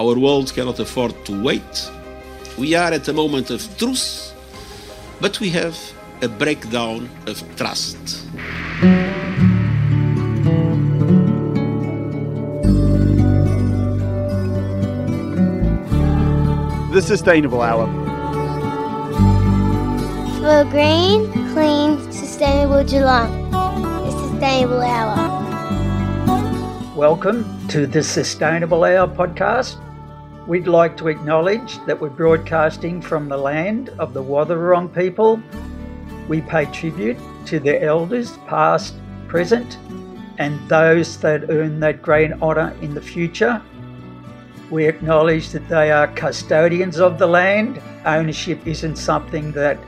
Our world cannot afford to wait. We are at a moment of truth, but we have a breakdown of trust. The Sustainable Hour. For green, clean, sustainable Geelong. The Sustainable Hour. Welcome to the Sustainable Hour podcast. We'd like to acknowledge that we're broadcasting from the land of the Wathaurong people. We pay tribute to the elders, past, present, and those that earn that great honour in the future. We acknowledge that they are custodians of the land. Ownership isn't something that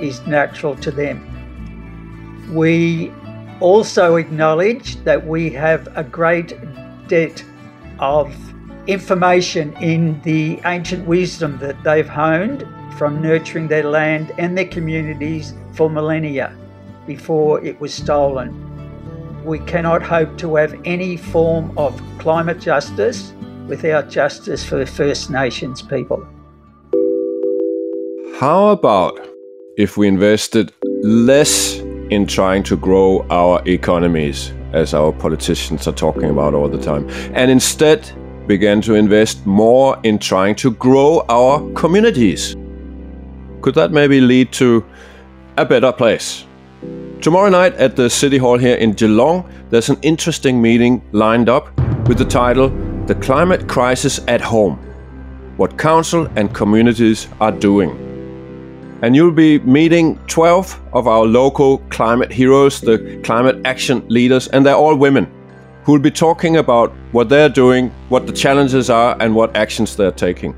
is natural to them. We also acknowledge that we have a great debt of information in the ancient wisdom that they've honed from nurturing their land and their communities for millennia before it was stolen. We cannot hope to have any form of climate justice without justice for First Nations people. How about if we invested less in trying to grow our economies, as our politicians are talking about all the time, and instead began to invest more in trying to grow our communities? Could that maybe lead to a better place? Tomorrow night at the City Hall here in Geelong, there's an interesting meeting lined up with the title The Climate Crisis at Home What Council and Communities Are Doing. And you'll be meeting 12 of our local climate heroes, the climate action leaders, and they're all women who will be talking about what they're doing, what the challenges are, and what actions they're taking.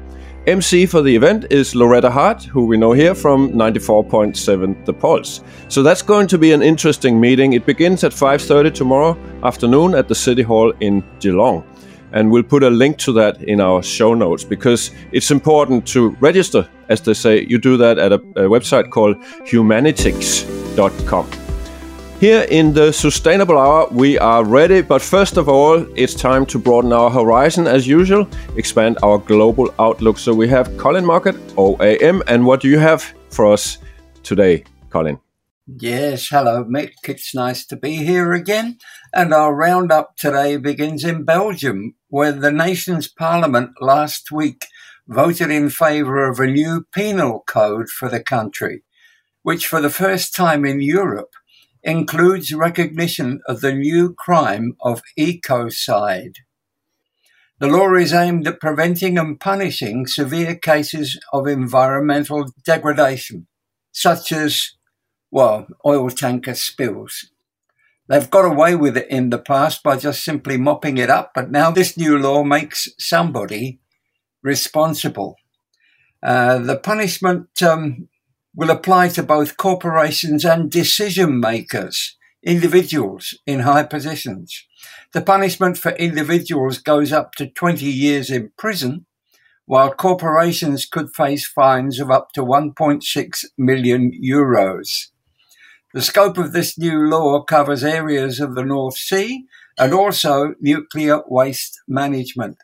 MC for the event is Loretta Hart, who we know here from 94.7 The Pulse. So that's going to be an interesting meeting. It begins at 5:30 tomorrow afternoon at the City Hall in Geelong. And we'll put a link to that in our show notes because it's important to register, as they say. You do that at a, a website called humanitix.com. Here in the Sustainable Hour, we are ready, but first of all, it's time to broaden our horizon as usual, expand our global outlook. So we have Colin Mockett, OAM, and what do you have for us today, Colin? Yes, hello, Mick. It's nice to be here again. And our roundup today begins in Belgium, where the nation's parliament last week voted in favour of a new penal code for the country, which for the first time in Europe includes recognition of the new crime of ecocide. The law is aimed at preventing and punishing severe cases of environmental degradation, such as, well, oil tanker spills. They've got away with it in the past by just simply mopping it up, but now this new law makes somebody responsible. Uh, the punishment um, will apply to both corporations and decision makers, individuals in high positions. The punishment for individuals goes up to 20 years in prison, while corporations could face fines of up to 1.6 million euros. The scope of this new law covers areas of the North Sea and also nuclear waste management.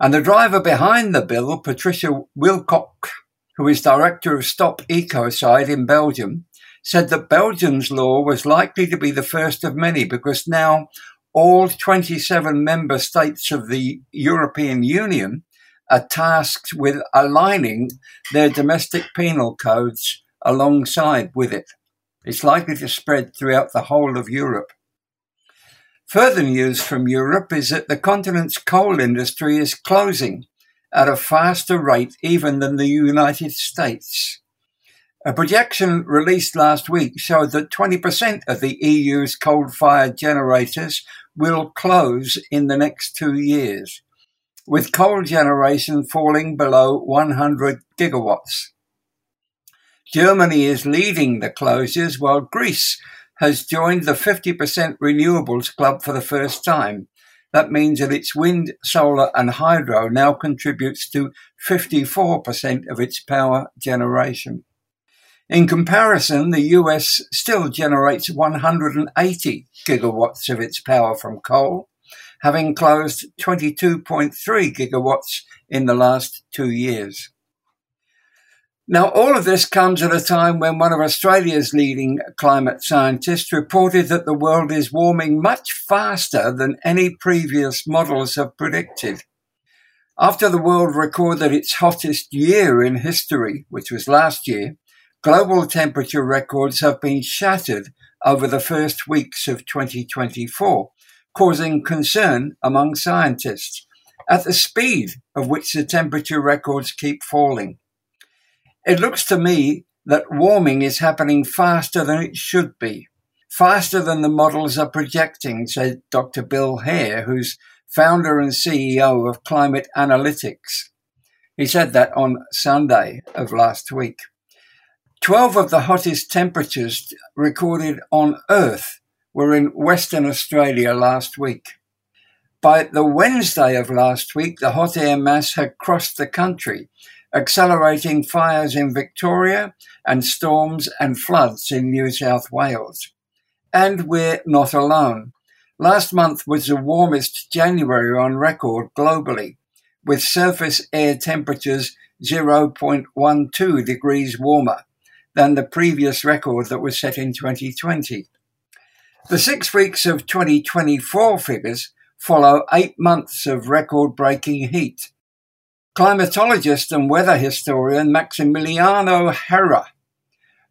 And the driver behind the bill, Patricia Wilcock, who is director of Stop Ecocide in Belgium, said that Belgium's law was likely to be the first of many because now all 27 member states of the European Union are tasked with aligning their domestic penal codes alongside with it. It's likely to spread throughout the whole of Europe. Further news from Europe is that the continent's coal industry is closing at a faster rate even than the United States. A projection released last week showed that 20% of the EU's coal fired generators will close in the next two years, with coal generation falling below 100 gigawatts. Germany is leading the closures while Greece has joined the 50% renewables club for the first time, that means that its wind, solar, and hydro now contributes to 54% of its power generation. In comparison, the US still generates 180 gigawatts of its power from coal. having closed 22.3 gigawatts in the last two years. Now, all of this comes at a time when one of Australia's leading climate scientists reported that the world is warming much faster than any previous models have predicted. After the world recorded its hottest year in history, which was last year, global temperature records have been shattered over the first weeks of 2024, causing concern among scientists at the speed of which the temperature records keep falling. It looks to me that warming is happening faster than it should be, faster than the models are projecting, said Dr. Bill Hare, who's founder and CEO of Climate Analytics. He said that on Sunday of last week. 12 of the hottest temperatures recorded on Earth were in Western Australia last week. By the Wednesday of last week, the hot air mass had crossed the country accelerating fires in Victoria and storms and floods in New South Wales. And we're not alone. Last month was the warmest January on record globally, with surface air temperatures 0.12 degrees warmer than the previous record that was set in 2020. The six weeks of 2024 figures follow eight months of record breaking heat climatologist and weather historian Maximiliano Herrera,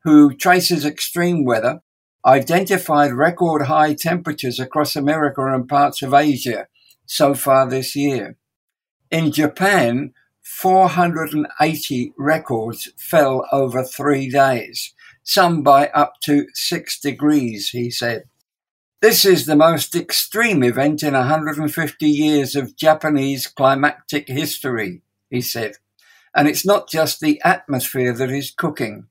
who traces extreme weather, identified record high temperatures across America and parts of Asia so far this year. In Japan, 480 records fell over three days, some by up to six degrees, he said. This is the most extreme event in 150 years of Japanese climatic history he said. And it's not just the atmosphere that is cooking.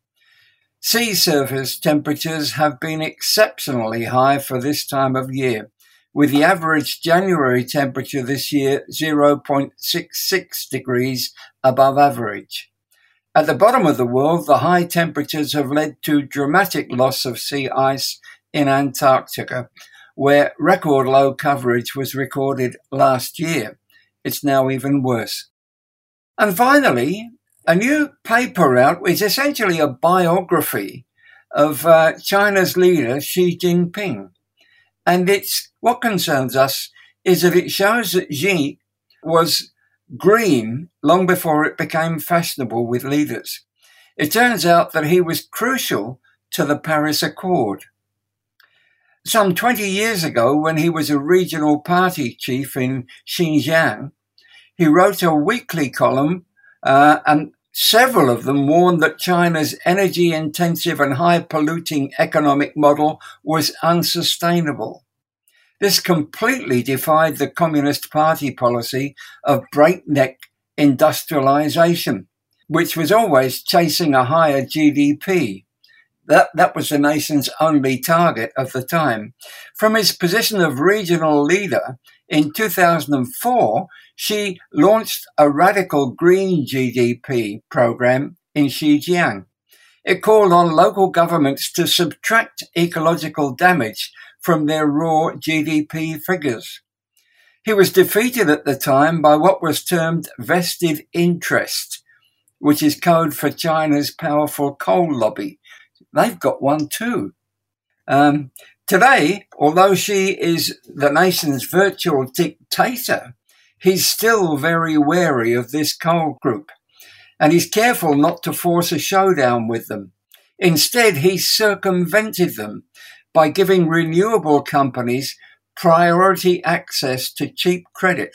Sea surface temperatures have been exceptionally high for this time of year, with the average January temperature this year 0.66 degrees above average. At the bottom of the world, the high temperatures have led to dramatic loss of sea ice in Antarctica, where record low coverage was recorded last year. It's now even worse. And finally, a new paper out is essentially a biography of uh, China's leader Xi Jinping. And it's what concerns us is that it shows that Xi was green long before it became fashionable with leaders. It turns out that he was crucial to the Paris Accord. Some 20 years ago, when he was a regional party chief in Xinjiang, he wrote a weekly column, uh, and several of them warned that China's energy intensive and high polluting economic model was unsustainable. This completely defied the Communist Party policy of breakneck industrialization, which was always chasing a higher GDP. That, that was the nation's only target of the time. From his position of regional leader in 2004, Xi launched a radical green GDP program in Xinjiang. It called on local governments to subtract ecological damage from their raw GDP figures. He was defeated at the time by what was termed vested interest, which is code for China's powerful coal lobby. They've got one too. Um, today, although Xi is the nation's virtual dictator, he's still very wary of this coal group, and he's careful not to force a showdown with them. Instead, he circumvented them by giving renewable companies priority access to cheap credit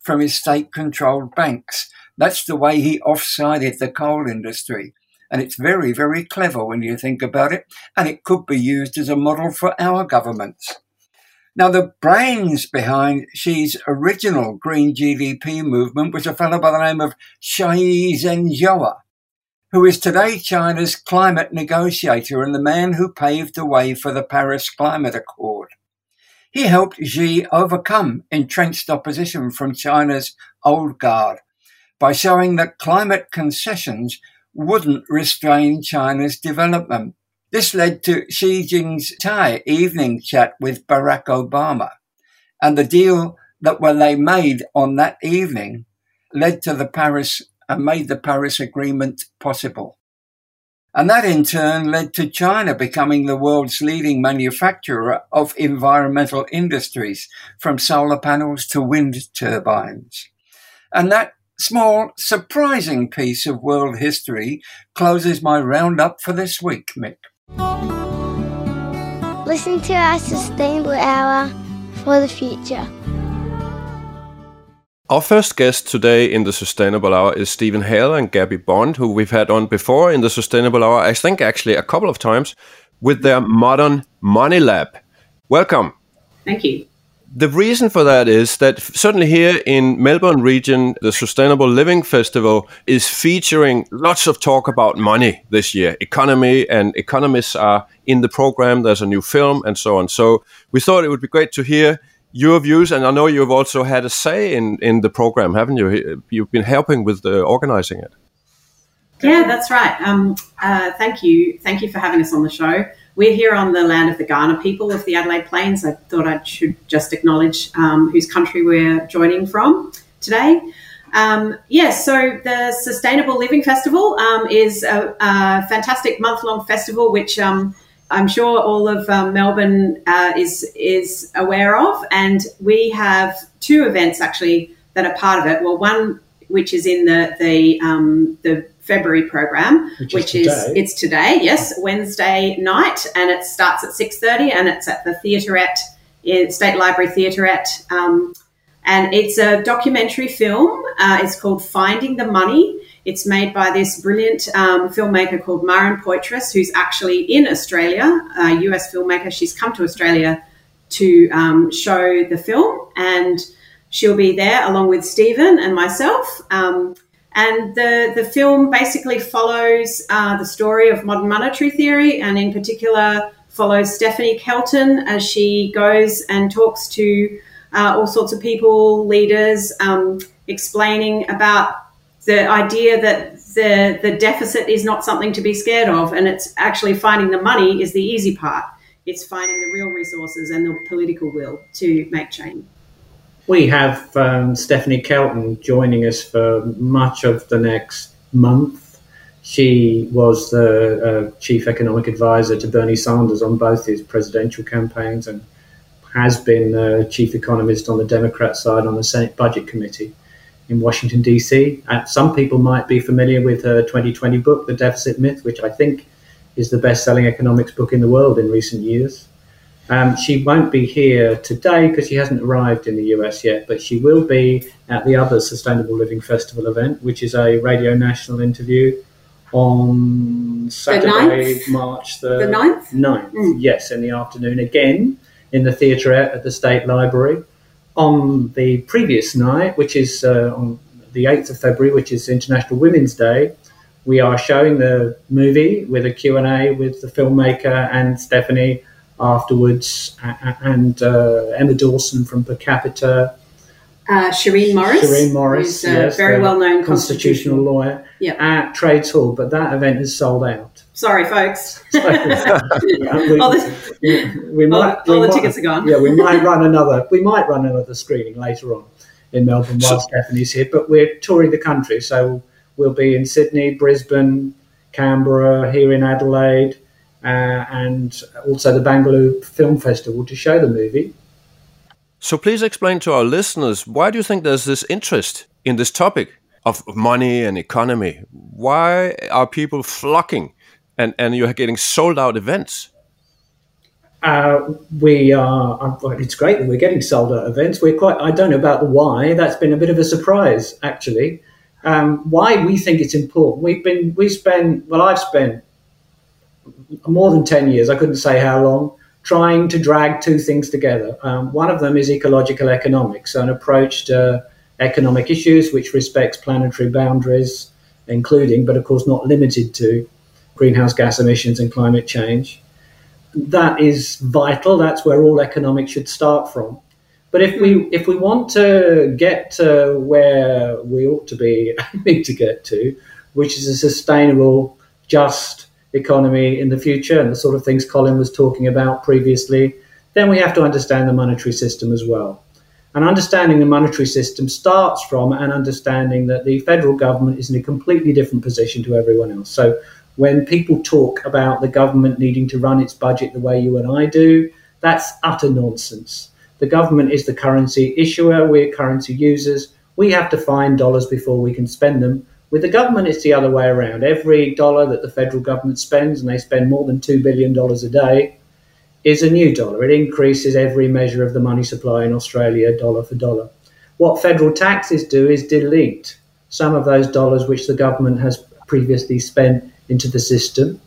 from his state controlled banks. That's the way he offsided the coal industry. And it's very, very clever when you think about it. And it could be used as a model for our governments. Now, the brains behind Xi's original green GDP movement was a fellow by the name of Xie Zhenhua, who is today China's climate negotiator and the man who paved the way for the Paris Climate Accord. He helped Xi overcome entrenched opposition from China's old guard by showing that climate concessions wouldn't restrain China's development. This led to Xi Jinping's evening chat with Barack Obama, and the deal that when they made on that evening led to the Paris and made the Paris Agreement possible. And that in turn led to China becoming the world's leading manufacturer of environmental industries, from solar panels to wind turbines. And that small, surprising piece of world history closes my roundup for this week, Mick. Listen to our Sustainable Hour for the future. Our first guest today in the Sustainable Hour is Steven Hail and Gabi Bond, who we've had on before in the Sustainable Hour, I think actually a couple of times, with their modern money lab. Welcome. Thank you. The reason for that is that certainly here in Melbourne region, the Sustainable Living Festival is featuring lots of talk about money this year, economy, and economists are in the program. There's a new film and so on. So we thought it would be great to hear your views, and I know you've also had a say in in the program, haven't you? You've been helping with the organizing it. Yeah, that's right. Um, uh, thank you, thank you for having us on the show. We're here on the land of the Kaurna people of the Adelaide Plains. I thought I should just acknowledge um, whose country we're joining from today. Um, yes, yeah, so the Sustainable Living Festival um, is a, a fantastic month long festival which um, I'm sure all of um, Melbourne uh, is is aware of, and we have two events actually that are part of it. Well, one which is in the the um, the February program, which, which is, is, it's today, yes, Wednesday night, and it starts at six thirty, and it's at the Theaterette, State Library Theaterette, um, and it's a documentary film. Uh, it's called Finding the Money. It's made by this brilliant um, filmmaker called Maren Poitras, who's actually in Australia, a US filmmaker. She's come to Australia to um, show the film, and she'll be there along with Steven and myself. Um, and the, the film basically follows uh, the story of modern monetary theory, and in particular, follows Stephanie Kelton as she goes and talks to uh, all sorts of people, leaders, um, explaining about the idea that the, the deficit is not something to be scared of, and it's actually finding the money is the easy part. It's finding the real resources and the political will to make change we have um, Stephanie Kelton joining us for much of the next month. She was the uh, chief economic advisor to Bernie Sanders on both his presidential campaigns and has been the chief economist on the Democrat side on the Senate Budget Committee in Washington, D.C. And some people might be familiar with her 2020 book, The Deficit Myth, which I think is the best selling economics book in the world in recent years. Um, she won't be here today because she hasn't arrived in the US yet, but she will be at the other Sustainable Living Festival event, which is a Radio National interview on Saturday, the March the, the 9th? 9th. Mm. Yes, in the afternoon, again in the theaterette at the State Library. On the previous night, which is uh, on the 8th of February, which is International Women's Day, we are showing the movie with a Q&A with the filmmaker and Stephanie afterwards, and uh, Emma Dawson from Per Capita. Uh, Shireen Morris. Shireen Morris, a yes, very well known constitutional, lawyer yep. at Trades Hall, but that event is sold out. Sorry, folks. we, all the, we, we might, all, all the might, tickets are gone. Yeah, we might run another. We might run another screening later on in Melbourne while so, Stephanie's here. But we're touring the country, so we'll be in Sydney, Brisbane, Canberra, here in Adelaide, and also the Bangalore Film Festival to show the movie. So please explain to our listeners why do you think there's this interest in this topic of money and economy? Why are people flocking and, and you're getting sold out events? Uh, we are. Uh, it's great that we're getting sold out events. We're quite. I don't know about the why. That's been a bit of a surprise, actually. Um, why we think it's important. We've been. We spend. Well, I've spent more than 10 years, I couldn't say how long, trying to drag two things together. Um, one of them is ecological economics, so an approach to economic issues which respects planetary boundaries, including, but of course not limited to, greenhouse gas emissions and climate change. That is vital. That's where all economics should start from. But if we if we want to get to where we ought to be aiming to get to, which is a sustainable, just, economy in the future and the sort of things Colin was talking about previously, then we have to understand the monetary system as well. And understanding the monetary system starts from an understanding that the federal government is in a completely different position to everyone else. So when people talk about the government needing to run its budget the way you and I do, that's utter nonsense. The government is the currency issuer, we're currency users. We have to find dollars before we can spend them. With the government, it's the other way around. Every dollar that the federal government spends, and they spend more than $2 billion a day, is a new dollar. It increases every measure of the money supply in Australia, dollar for dollar. What federal taxes do is delete some of those dollars which the government has previously spent into the system.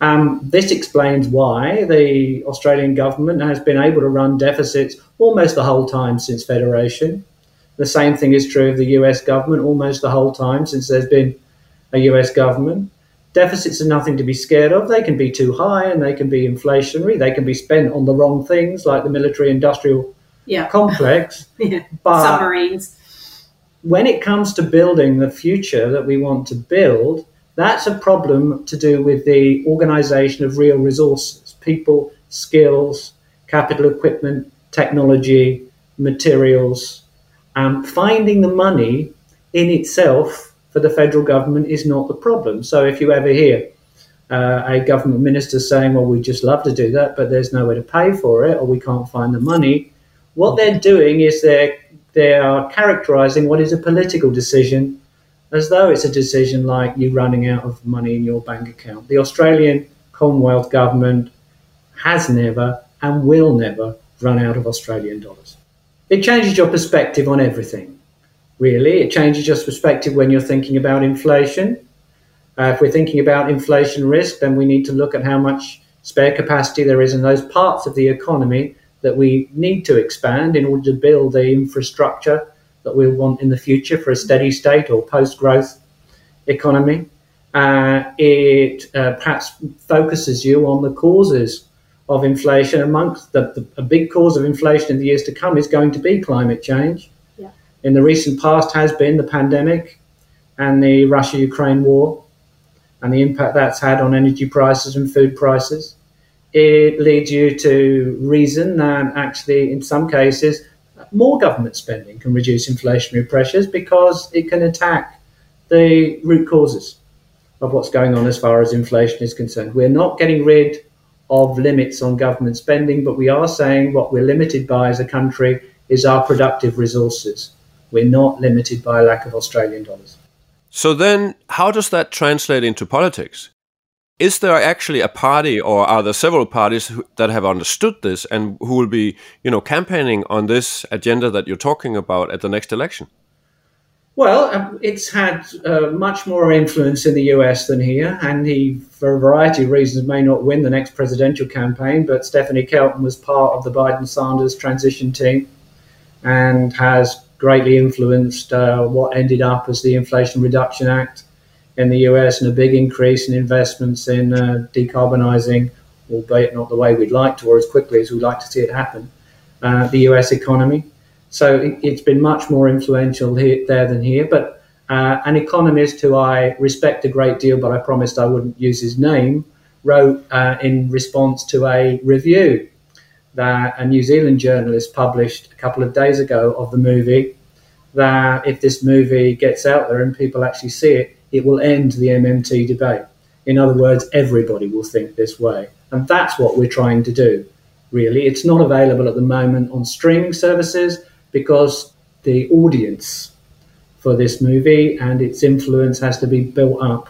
Um, this explains why the Australian government has been able to run deficits almost the whole time since federation. The same thing is true of the US government almost the whole time since there's been a US government. Deficits are nothing to be scared of. They can be too high and they can be inflationary. They can be spent on the wrong things like the military industrial Yeah. complex. yeah. But Submarines. when it comes to building the future that we want to build, that's a problem to do with the organization of real resources people, skills, capital equipment, technology, materials. Um, finding the money in itself for the federal government is not the problem. So if you ever hear uh, a government minister saying, well, we'd just love to do that, but there's nowhere to pay for it, or we can't find the money, what they're doing is they're, they are characterizing what is a political decision as though it's a decision like you running out of money in your bank account. The Australian Commonwealth government has never and will never run out of Australian dollars. It changes your perspective on everything, really. It changes your perspective when you're thinking about inflation. Uh, if we're thinking about inflation risk, then we need to look at how much spare capacity there is in those parts of the economy that we need to expand in order to build the infrastructure that we want in the future for a steady state or post growth economy. Uh, it uh, perhaps focuses you on the causes of inflation. Amongst the, the, a big cause of inflation in the years to come is going to be climate change. Yeah. In the recent past, has been the pandemic and the Russia-Ukraine war, and the impact that's had on energy prices and food prices. It leads you to reason that actually, in some cases, more government spending can reduce inflationary pressures because it can attack the root causes of what's going on as far as inflation is concerned. We're not getting rid of limits on government spending, but we are saying what we're limited by as a country is our productive resources. We're not limited by a lack of Australian dollars. So then, how does that translate into politics? Is there actually a party, or are there several parties who, that have understood this and who will be, you know, campaigning on this agenda that you're talking about at the next election? Well, um, it's had uh, much more influence in the US than here, and he, for a variety of reasons, may not win the next presidential campaign. But Stephanie Kelton was part of the Biden Sanders transition team and has greatly influenced uh, what ended up as the Inflation Reduction Act in the US and a big increase in investments in uh, albeit not the way we'd like to or as quickly as we'd like to see it happen, uh, the US economy. So it, has been much more influential here, there than here. But uh, an economist who I respect a great deal, but I promised I wouldn't use his name, wrote uh, in response to a review that a New Zealand journalist published a couple of days ago of the movie. That if this movie gets out there and people actually see it, it will end the MMT debate. In other words, everybody will think this way. And that's what we're trying to do, really. It's not available at the moment on streaming services because the audience for this movie and its influence has to be built up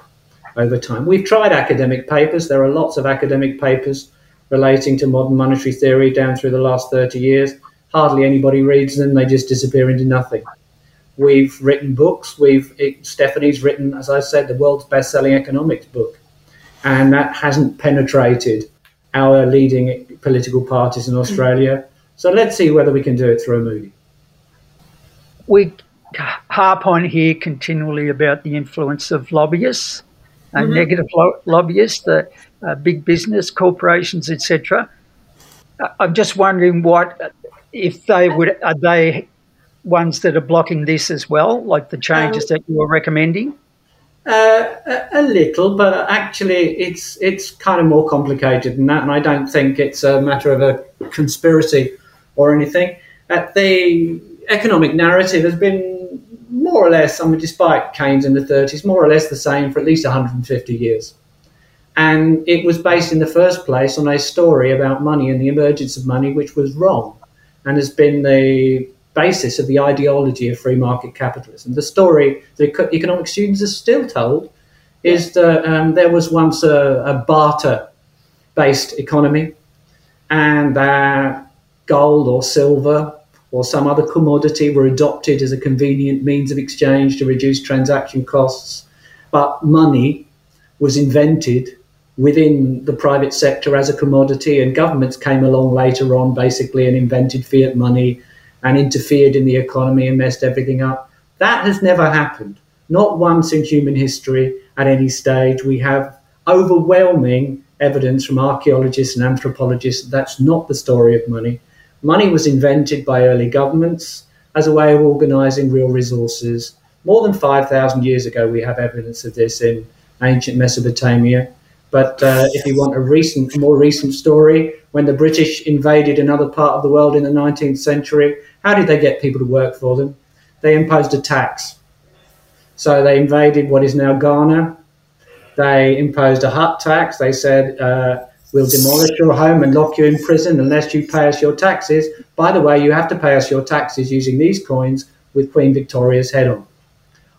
over time. We've tried academic papers. There are lots of academic papers relating to modern monetary theory down through the last 30 years. Hardly anybody reads them, they just disappear into nothing. We've written books. We've it, Stephanie's written, as I said, the world's best-selling economics book, and that hasn't penetrated our leading political parties in Australia. So let's see whether we can do it through a movie. We harp on here continually about the influence of lobbyists, uh, Mhm. negative lo- lobbyists, the uh, big business corporations, etc. I'm just wondering what if they would are they ones that are blocking this as well, like the changes that you are recommending? Uh, a, a little, but actually, it's it's kind of more complicated than that, and I don't think it's a matter of a conspiracy or anything. Uh, the economic narrative has been more or less, I mean, despite Keynes in the 30s, more or less the same for at least 150 years. And it was based in the first place on a story about money and the emergence of money, which was wrong and has been the basis of the ideology of free market capitalism. The story that economic students are still told is that um, there was once a, a barter based economy and that gold or silver or some other commodity were adopted as a convenient means of exchange to reduce transaction costs. But money was invented within the private sector as a commodity, and governments came along later on basically and invented fiat money and interfered in the economy and messed everything up. That has never happened. Not once in human history at any stage. We have overwhelming evidence from archaeologists and anthropologists that that's not the story of money. Money was invented by early governments as a way of organizing real resources. More than 5,000 years ago, we have evidence of this in ancient Mesopotamia. But uh, if you want a recent, more recent story, when the British invaded another part of the world in the 19th century, how did they get people to work for them? They imposed a tax. So they invaded what is now Ghana. They imposed a hut tax. They said, uh, We'll demolish your home and lock you in prison unless you pay us your taxes. By the way, you have to pay us your taxes using these coins with Queen Victoria's head on.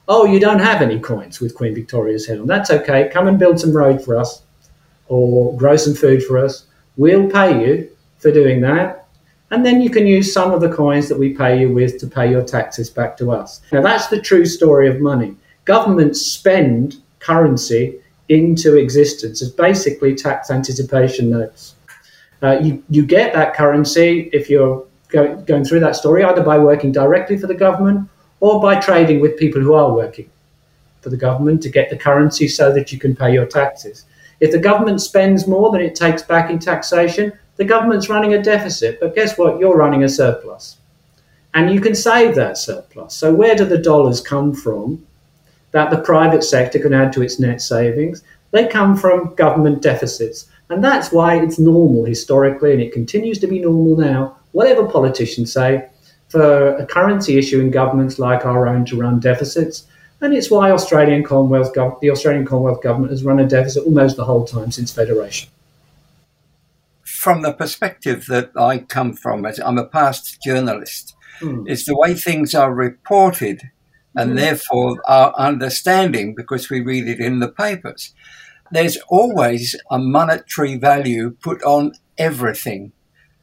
Oh, you don't have any coins with Queen Victoria's head on. That's okay. Come and build some road for us or grow some food for us. We'll pay you for doing that. And then you can use some of the coins that we pay you with to pay your taxes back to us. Now, that's the true story of money. Governments spend currency into existence as basically tax anticipation notes. Uh, you, you get that currency if you're go, going through that story either by working directly for the government or by trading with people who are working for the government to get the currency so that you can pay your taxes. If the government spends more than it takes back in taxation, the government's running a deficit. But guess what? You're running a surplus. And you can save that surplus. So, where do the dollars come from? That the private sector can add to its net savings. They come from government deficits. And that's why it's normal historically, and it continues to be normal now, whatever politicians say, for a currency issue in governments like our own to run deficits. And it's why Australian Commonwealth the Australian Commonwealth government has run a deficit almost the whole time since federation. From the perspective that I come from, as I'm a past journalist, mm. it's the way things are reported and mm. therefore our understanding because we read it in the papers. There's always a monetary value put on everything.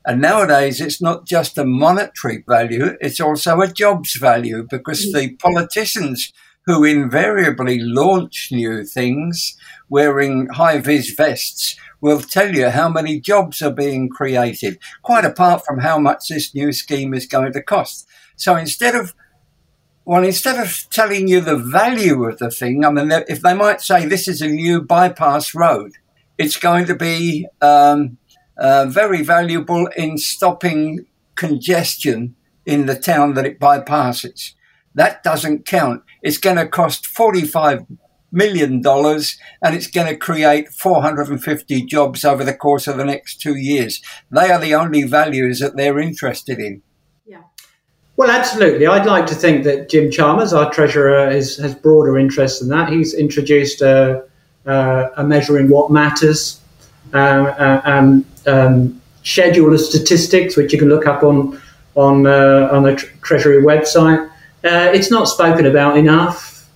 And nowadays, it's not just a monetary value, it's also a jobs value because the politicians who invariably launch new things wearing high vis vests will tell you how many jobs are being created, quite apart from how much this new scheme is going to cost. So instead of well, instead of telling you the value of the thing, I mean, if they might say this is a new bypass road, it's going to be um, uh, very valuable in stopping congestion in the town that it bypasses. That doesn't count. It's going to cost $45 million and it's going to create 450 jobs over the course of the next two years. They are the only values that they're interested in. Well, absolutely. I'd like to think that Jim Chalmers, our treasurer, is, has broader interests than that. He's introduced a, a, a measuring what matters uh, um, um, schedule of statistics, which you can look up on on uh, on the Treasury website. Uh, it's not spoken about enough,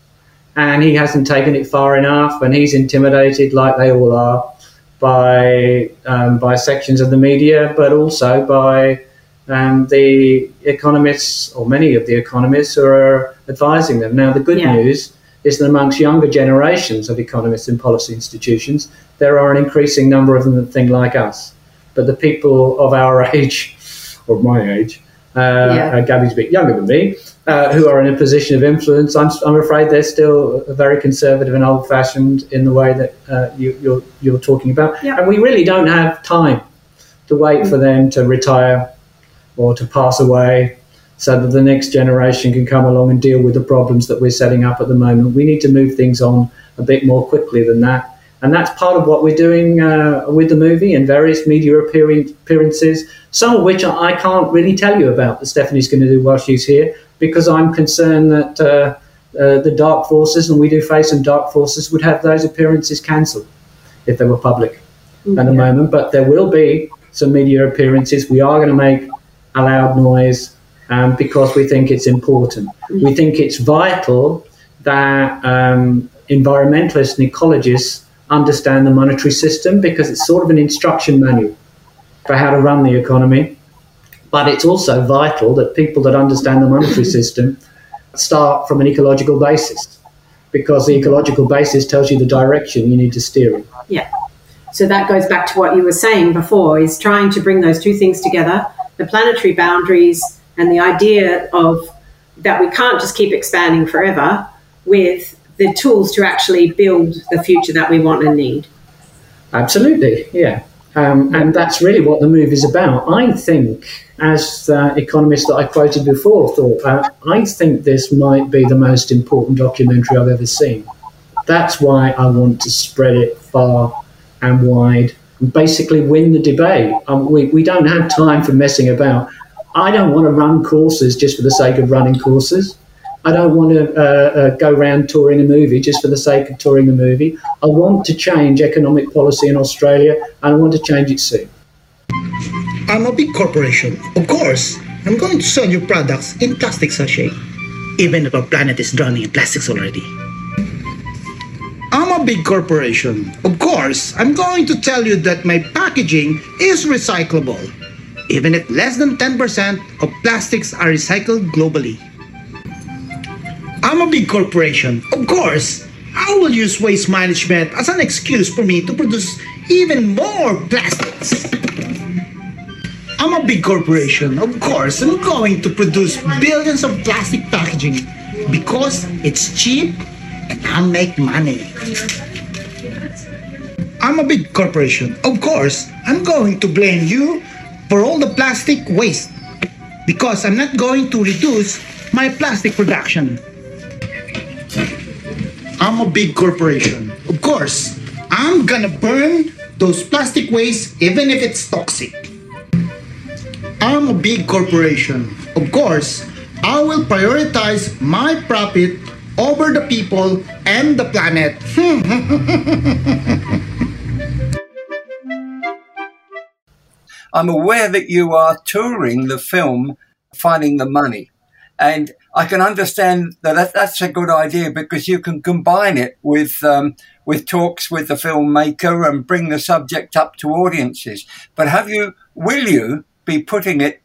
and he hasn't taken it far enough, and he's intimidated, like they all are, by um, by sections of the media, but also by um, the economists, or many of the economists, who are advising them. Now, the good yeah. news is that amongst younger generations of economists in policy institutions, there are an increasing number of them that think like us. But the people of our age, or my age, uh, yeah. uh, Gabi's a bit younger than me, uh, who are in a position of influence, I'm, I'm afraid they're still very conservative and old fashioned in the way that uh, you, are you're, you're talking about. Yeah. And we really don't have time to wait mm. for them to retire or to pass away so that the next generation can come along and deal with the problems that we're setting up at the moment. We need to move things on a bit more quickly than that. And that's part of what we're doing uh, with the movie and various media appearances, some of which I can't really tell you about that Stephanie's going to do while she's here, because I'm concerned that uh, uh, the dark forces, and we do face some dark forces, would have those appearances cancelled if they were public mm-hmm. at the moment. But there will be some media appearances. We are going to make a loud noise um, because we think it's important. Mm-hmm. We think it's vital that um, environmentalists and ecologists understand the monetary system because it's sort of an instruction manual for how to run the economy. But it's also vital that people that understand the monetary system start from an ecological basis because the ecological basis tells you the direction you need to steer in. Yeah. So that goes back to what you were saying before is trying to bring those two things together, the planetary boundaries and the idea of that we can't just keep expanding forever with the tools to actually build the future that we want and need. Absolutely, yeah. Um, and that's really what the move is about. I think, as the economist that I quoted before thought, uh, I think this might be the most important documentary I've ever seen. That's why I want to spread it far and wide basically win the debate. Um, we, we don't have time for messing about. I don't want to run courses just for the sake of running courses. I don't want to uh, uh, go around touring a movie just for the sake of touring a movie. I want to change economic policy in Australia and I want to change it soon. I'm a big corporation. Of course, I'm going to sell you products in plastic sachet, even if our planet is drowning in plastics already. I'm a big corporation. Of course, I'm going to tell you that my packaging is recyclable, even if less than 10% of plastics are recycled globally. I'm a big corporation. Of course, I will use waste management as an excuse for me to produce even more plastics. I'm a big corporation. Of course, I'm going to produce billions of plastic packaging because it's cheap and I'll make money. I'm a big corporation. Of course, I'm going to blame you for all the plastic waste because I'm not going to reduce my plastic production. I'm a big corporation. Of course, I'm gonna burn those plastic waste even if it's toxic. I'm a big corporation. Of course, I will prioritize my profit over the people and the planet. I'm aware that you are touring the film Finding the Money. And I can understand that that's a good idea because you can combine it with um, with talks with the filmmaker and bring the subject up to audiences. But have you? Will you be putting it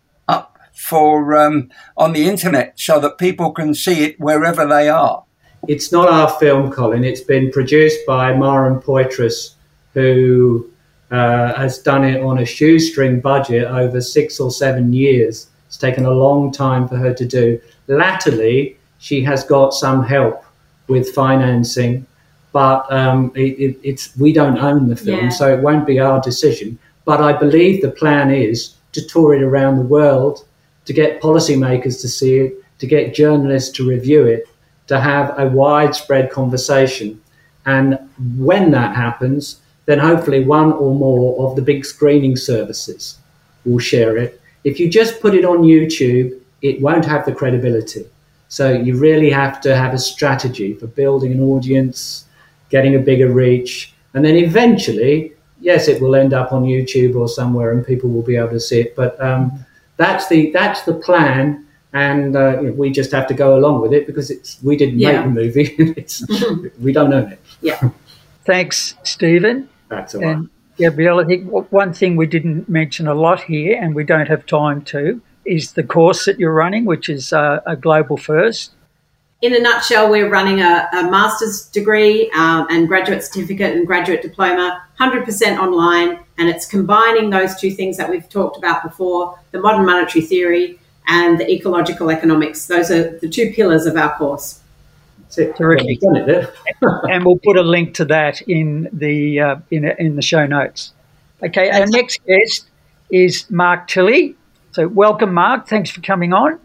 for um, on the internet so that people can see it wherever they are? It's not our film, Colin. It's been produced by Maren Poitras, who uh, has done it on a shoestring budget over six or seven years. It's taken a long time for her to do. Latterly, she has got some help with financing, but um, it, it, it's we don't own the film, yeah. so it won't be our decision. But I believe the plan is to tour it around the world, to get policymakers to see it, to get journalists to review it, to have a widespread conversation. And when that happens, then hopefully one or more of the big screening services will share it. If you just put it on YouTube, it won't have the credibility. So you really have to have a strategy for building an audience, getting a bigger reach, and then eventually, yes, it will end up on YouTube or somewhere, and people will be able to see it. But um, that's the that's the plan, and uh, we just have to go along with it because it's we didn't yeah. make the movie; it's we don't own it. Yeah. Thanks, Steven. That's all right. And Gabrielle, I think one thing we didn't mention a lot here, and we don't have time to, is the course that you're running, which is uh, a global first. In a nutshell, we're running a, a master's degree um, and graduate certificate and graduate diploma, 100% online, and it's combining those two things that we've talked about before the modern monetary theory and the ecological economics. Those are the two pillars of our course. Terrific. and we'll put a link to that in the uh, in, in the show notes. Okay, our next guest is Mark Tilly. So, welcome, Mark. Thanks for coming on.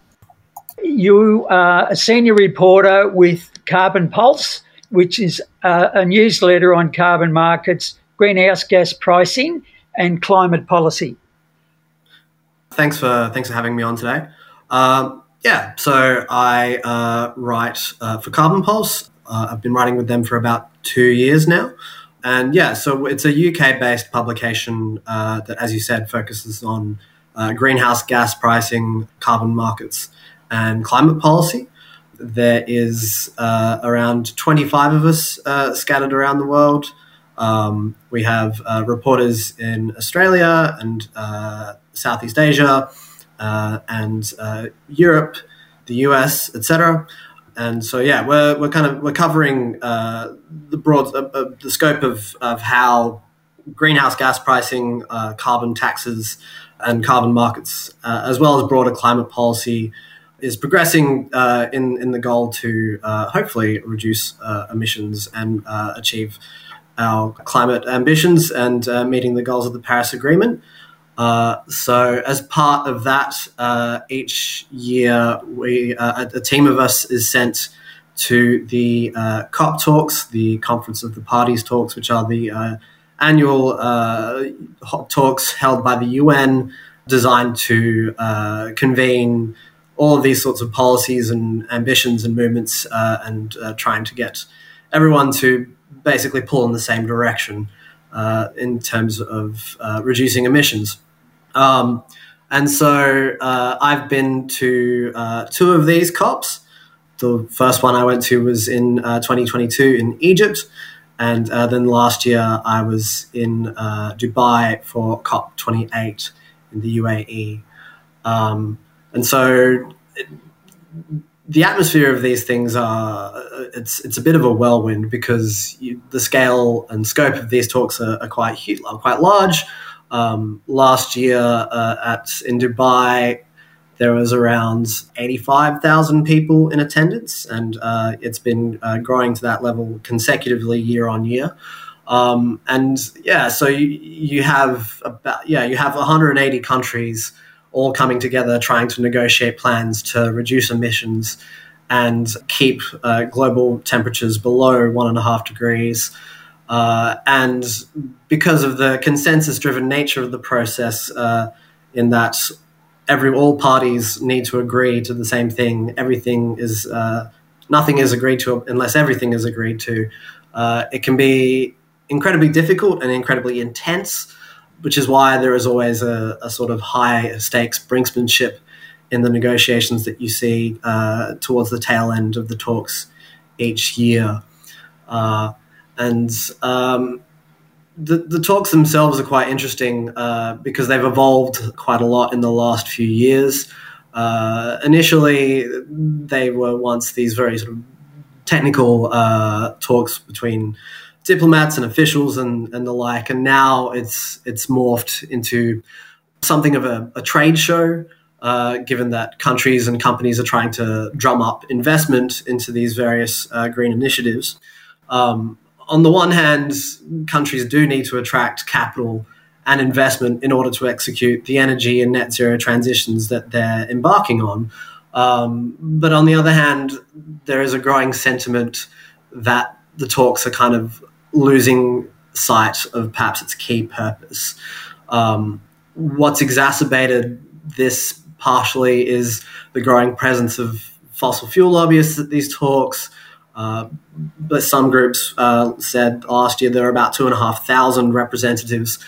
You are a senior reporter with Carbon Pulse, which is uh, a newsletter on carbon markets, greenhouse gas pricing, and climate policy. Thanks for thanks for having me on today. Um, yeah, so I uh, write uh, for Carbon Pulse. Uh, I've been writing with them for about two years now. And yeah, so it's a UK based publication uh, that, as you said, focuses on uh, greenhouse gas pricing, carbon markets, and climate policy. There is uh, around 25 of us scattered around the world. Um, we have uh, reporters in Australia and uh, Southeast Asia and Europe, the US, etc and so yeah, we're, we're kind of we're covering uh, the broad uh, uh, the scope of of how greenhouse gas pricing, uh, carbon taxes, and carbon markets, uh, as well as broader climate policy, is progressing uh, in in the goal to hopefully reduce emissions and achieve our climate ambitions and meeting the goals of the Paris Agreement. Uh, so, as part of that, uh, each year we uh, a, team of us is sent to the uh, COP talks, the Conference of the Parties talks, which are the uh, annual talks held by the UN, designed to convene all of these sorts of policies and ambitions and movements, and trying to get everyone to basically pull in the same direction. Uh, in terms of uh, reducing emissions. Um, and so uh, I've been to uh, two of these COPs. The first one I went to was in uh, 2022 in Egypt. And then last year I was in Dubai for COP28 in the UAE. Um, and so the atmosphere of these things are it's it's a bit of a whirlwind because you, the scale and scope of these talks are, are quite huge, are quite large. Um, last year uh, at in Dubai, there was around 85,000 people in attendance, and uh, it's been uh, growing to that level consecutively year on year. Um, and yeah, so you, you have about yeah you have 180 countries all coming together trying to negotiate plans to reduce emissions and keep uh, global temperatures below one and a half degrees. Uh, and because of the consensus driven nature of the process, uh, in that every all parties need to agree to the same thing, everything is uh, nothing is agreed to unless everything is agreed to. Uh, it can be incredibly difficult and incredibly intense, which is why there is always a, a sort of high stakes brinksmanship in the negotiations that you see uh, towards the tail end of the talks each year. Uh, and um, the, the talks themselves are quite interesting uh, because they've evolved quite a lot in the last few years. Uh, initially, they were once these very sort of technical uh, talks between diplomats and officials and, and the like, and now it's it's morphed into something of a, a trade show. Uh, given that countries and companies are trying to drum up investment into these various uh, green initiatives, um, on the one hand, countries do need to attract capital and investment in order to execute the energy and net zero transitions that they're embarking on. Um, but on the other hand, there is a growing sentiment that the talks are kind of losing sight of perhaps its key purpose. Um, what's exacerbated this partially is the growing presence of fossil fuel lobbyists at these talks, uh, but some groups uh, said last year there were about two and a half thousand representatives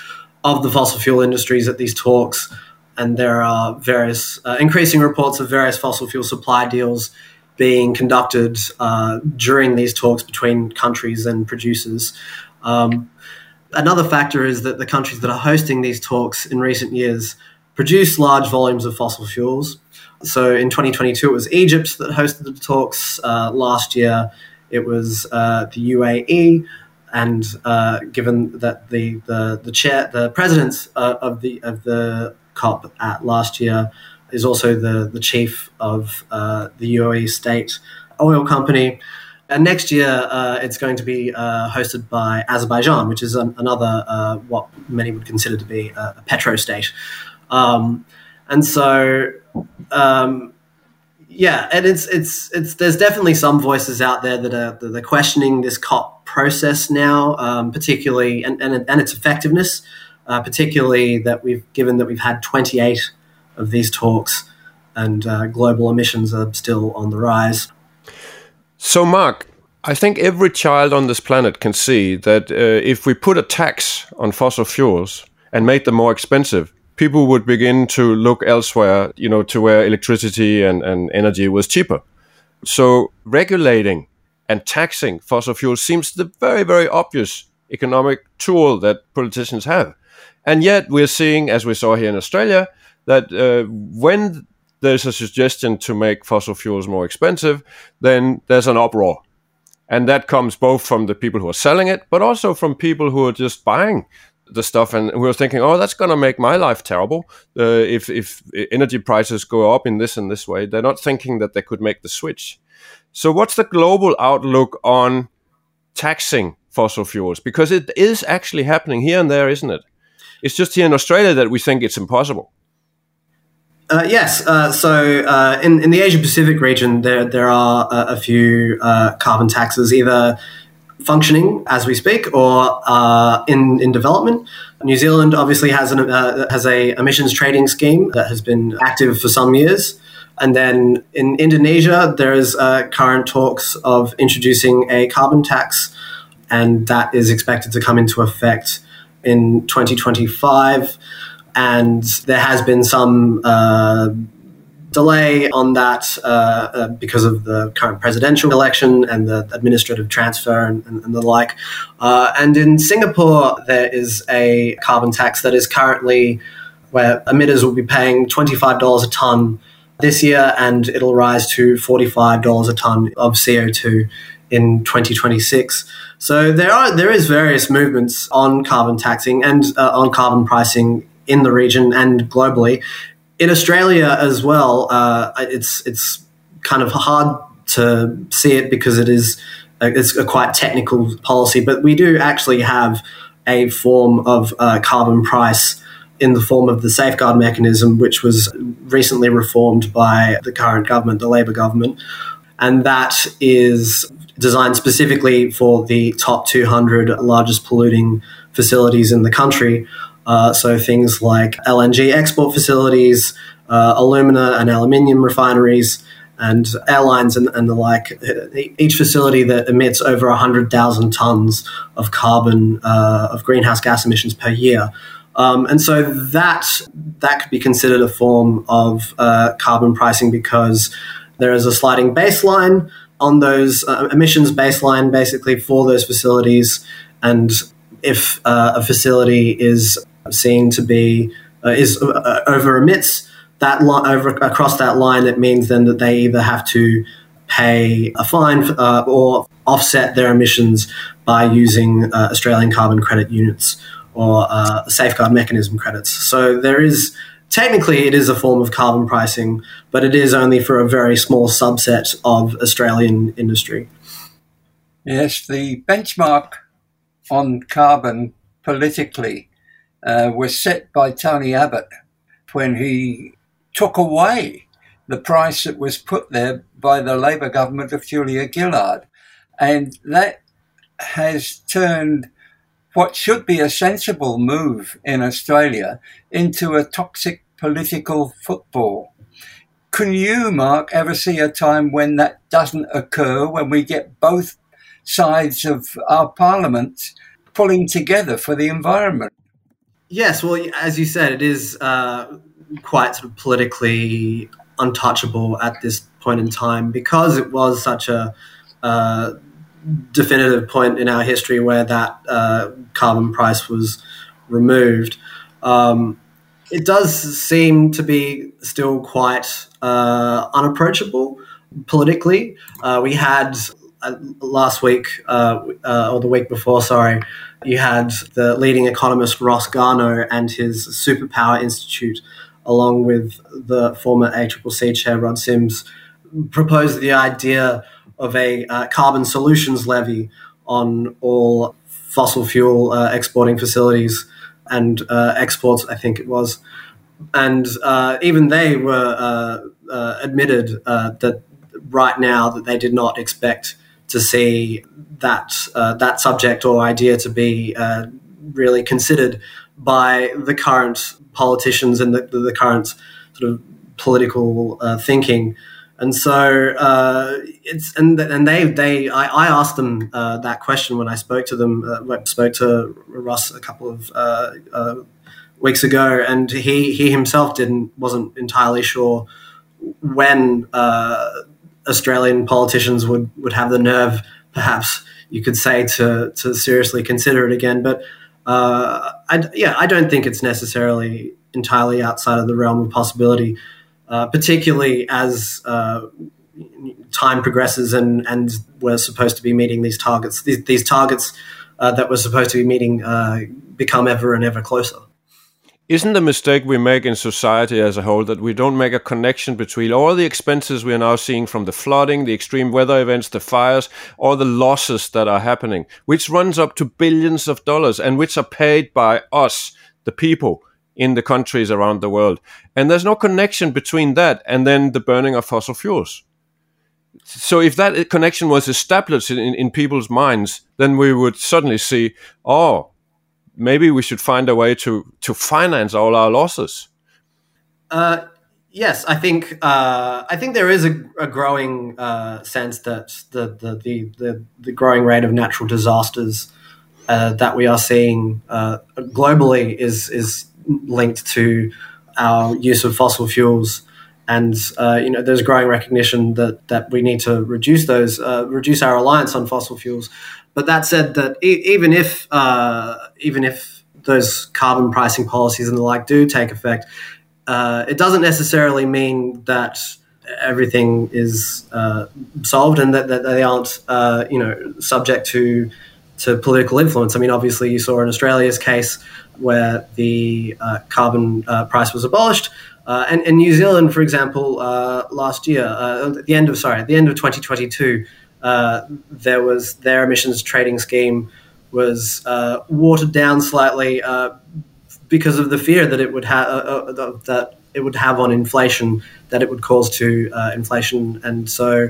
of the fossil fuel industries at these talks, and there are various uh, increasing reports of various fossil fuel supply deals being conducted uh, during these talks between countries and producers. Um, another factor is that the countries that are hosting these talks in recent years produce large volumes of fossil fuels. So in 2022, it was Egypt that hosted the talks. Uh, last year, it was uh, the UAE. And uh, given that the, the, the chair, the president uh, of the of the COP at last year is also the, the chief of uh, the UAE state oil company, and next year uh, it's going to be uh, hosted by Azerbaijan, which is an, another uh, what many would consider to be a, a petro state. Um, and so, um, yeah, and it's it's it's there's definitely some voices out there that are that are questioning this COP process now, um, particularly and, and and its effectiveness, uh, particularly that we've given that we've had 28 of these talks, and uh, global emissions are still on the rise. So, Mark, I think every child on this planet can see that uh, if we put a tax on fossil fuels and made them more expensive, people would begin to look elsewhere, you know, to where electricity and, and energy was cheaper. So regulating and taxing fossil fuels seems the very, very obvious economic tool that politicians have. And yet we're seeing, as we saw here in Australia, that uh, when there's a suggestion to make fossil fuels more expensive, then there's an uproar. And that comes both from the people who are selling it, but also from people who are just buying the stuff and we were thinking, oh, that's going to make my life terrible uh, if if energy prices go up in this and this way. They're not thinking that they could make the switch. So, what's the global outlook on taxing fossil fuels? Because it is actually happening here and there, isn't it? It's just here in Australia that we think it's impossible. Uh, yes. Uh, so uh, in, in the Asia Pacific region, there, there are a, a few uh, carbon taxes, either functioning as we speak or uh, in in development. New Zealand obviously has an uh, has a emissions trading scheme that has been active for some years. And then in Indonesia, there is current talks of introducing a carbon tax, and that is expected to come into effect in 2025. And there has been some uh, delay on that uh, uh, because of the current presidential election and the administrative transfer and, and, and the like. Uh, and in Singapore, there is a carbon tax that is currently where emitters will be paying $25 a tonne this year, and it'll rise to $45 a tonne of CO2 in 2026. So there are there is various movements on carbon taxing and uh, on carbon pricing in the region and globally in Australia as well, uh, it's it's kind of hard to see it because it is a, it's a quite technical policy. But we do actually have a form of uh, carbon price in the form of the safeguard mechanism, which was recently reformed by the current government, the Labor government, and that is designed specifically for the top 200 largest polluting facilities in the country. Uh, so things like LNG export facilities, uh, alumina and aluminium refineries, and airlines and, and, the like. Each facility that emits over 100,000 tons of carbon, uh, of greenhouse gas emissions per year. Um, and so that that could be considered a form of uh, carbon pricing because there is a sliding baseline on those uh, emissions baseline basically for those facilities and if uh, a facility is seen to be uh, is uh, uh, over emits that over across that line, it means then that they either have to pay a fine uh, or offset their emissions by using uh, Australian carbon credit units or uh, safeguard mechanism credits. So there is technically it is a form of carbon pricing, but it is only for a very small subset of Australian industry. Yes, the benchmark on carbon politically uh, was set by Tony Abbott when he took away the price that was put there by the Labor government of Julia Gillard. And that has turned what should be a sensible move in Australia into a toxic political football. Can you, Mark, ever see a time when that doesn't occur, when we get both sides of our parliament pulling together for the environment? Yes, well, as you said, it is uh, quite sort of politically untouchable at this point in time because it was such a uh, definitive point in our history where that uh, carbon price was removed. Um, it does seem to be still quite uh, unapproachable politically. Uh, we had last week uh, or the week before, sorry, you had the leading economist Ross Garnaut and his Superpower Institute, along with the former ACCC chair Rod Sims, proposed the idea of a uh, carbon solutions levy on all fossil fuel uh, exporting facilities and uh, exports, I think it was. and uh, even they were uh, uh, admitted uh, that right now that they did not expect to see that uh, that subject or idea to be uh, really considered by the current politicians and the, the current sort of political thinking. And so it's and and they they I, I asked them that question when I spoke to them. spoke to Ross a couple of weeks ago, and he he himself didn't wasn't entirely sure when uh, Australian politicians would would have the nerve, perhaps you could say, to to seriously consider it again. But uh, I, yeah, I don't think it's necessarily entirely outside of the realm of possibility, uh, particularly as uh, time progresses and and we're supposed to be meeting these targets. These, these targets uh, that we're supposed to be meeting uh, become ever and ever closer isn't the mistake we make in society as a whole that we don't make a connection between all the expenses we are now seeing from the flooding, the extreme weather events, the fires, all the losses that are happening, which runs up to billions of dollars and which are paid by us, the people in the countries around the world. And there's no connection between that and then the burning of fossil fuels. So if that connection was established in, in people's minds, then we would suddenly see, oh, maybe we should find a way to to finance all our losses. Uh, yes, I think uh, I think there is a, a growing uh, sense that the, the, the the the growing rate of natural disasters uh, that we are seeing uh, globally is is linked to our use of fossil fuels. And uh, you know, there's growing recognition that that we need to reduce those, reduce our reliance on fossil fuels. But that said, that e- even if uh, even if those carbon pricing policies and the like do take effect, uh, it doesn't necessarily mean that everything is uh, solved and that, that they aren't uh, you know subject to to political influence. I mean, obviously, you saw in Australia's case where the uh, carbon uh, price was abolished. Uh, and in New Zealand, for example, uh, last year, uh, at the end of sorry, at the end of 2022, uh, there was their emissions trading scheme was uh, watered down slightly uh, because of the fear that it would have that it would have on inflation, that it would cause to inflation, and so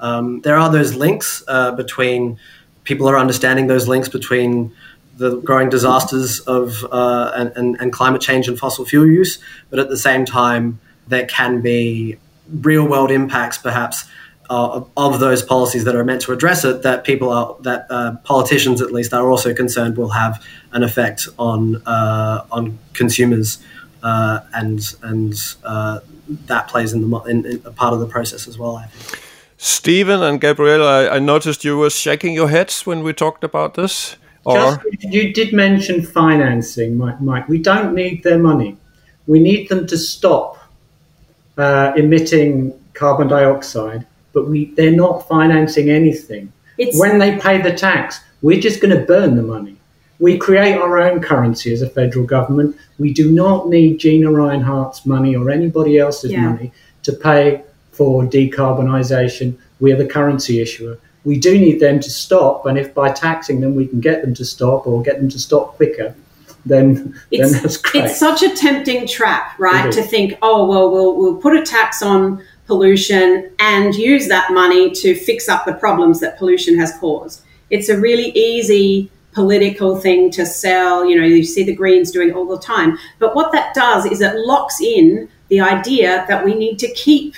um, there are those links between people are understanding those links between the growing disasters of uh, and, and, and, climate change and fossil fuel use, but at the same time, there can be real world impacts, perhaps, uh, of those policies that are meant to address it that people are that uh, politicians at least are also concerned will have an effect on uh, on consumers uh, and and uh, that plays in the in, in, a part of the process as well. I think. Steven and Gabrielle, I, I, noticed you were shaking your heads when we talked about this. Or Just, you did mention financing, Mike, Mike. We don't need their money. We need them to stop uh, emitting carbon dioxide but we they're not financing anything. It's, when they pay the tax, we're just going to burn the money. We create our own currency as a federal government. We do not need Gina Rinehart's money or anybody else's yeah. money to pay for decarbonisation. We are the currency issuer. We do need them to stop, and if by taxing them we can get them to stop or get them to stop quicker, then, it's, then that's great. It's such a tempting trap, right? To think, oh well, we'll we'll put a tax on pollution and use that money to fix up the problems that pollution has caused. It's a really easy political thing to sell. You know, you see the Greens doing all the time. But what that does is it locks in the idea that we need to keep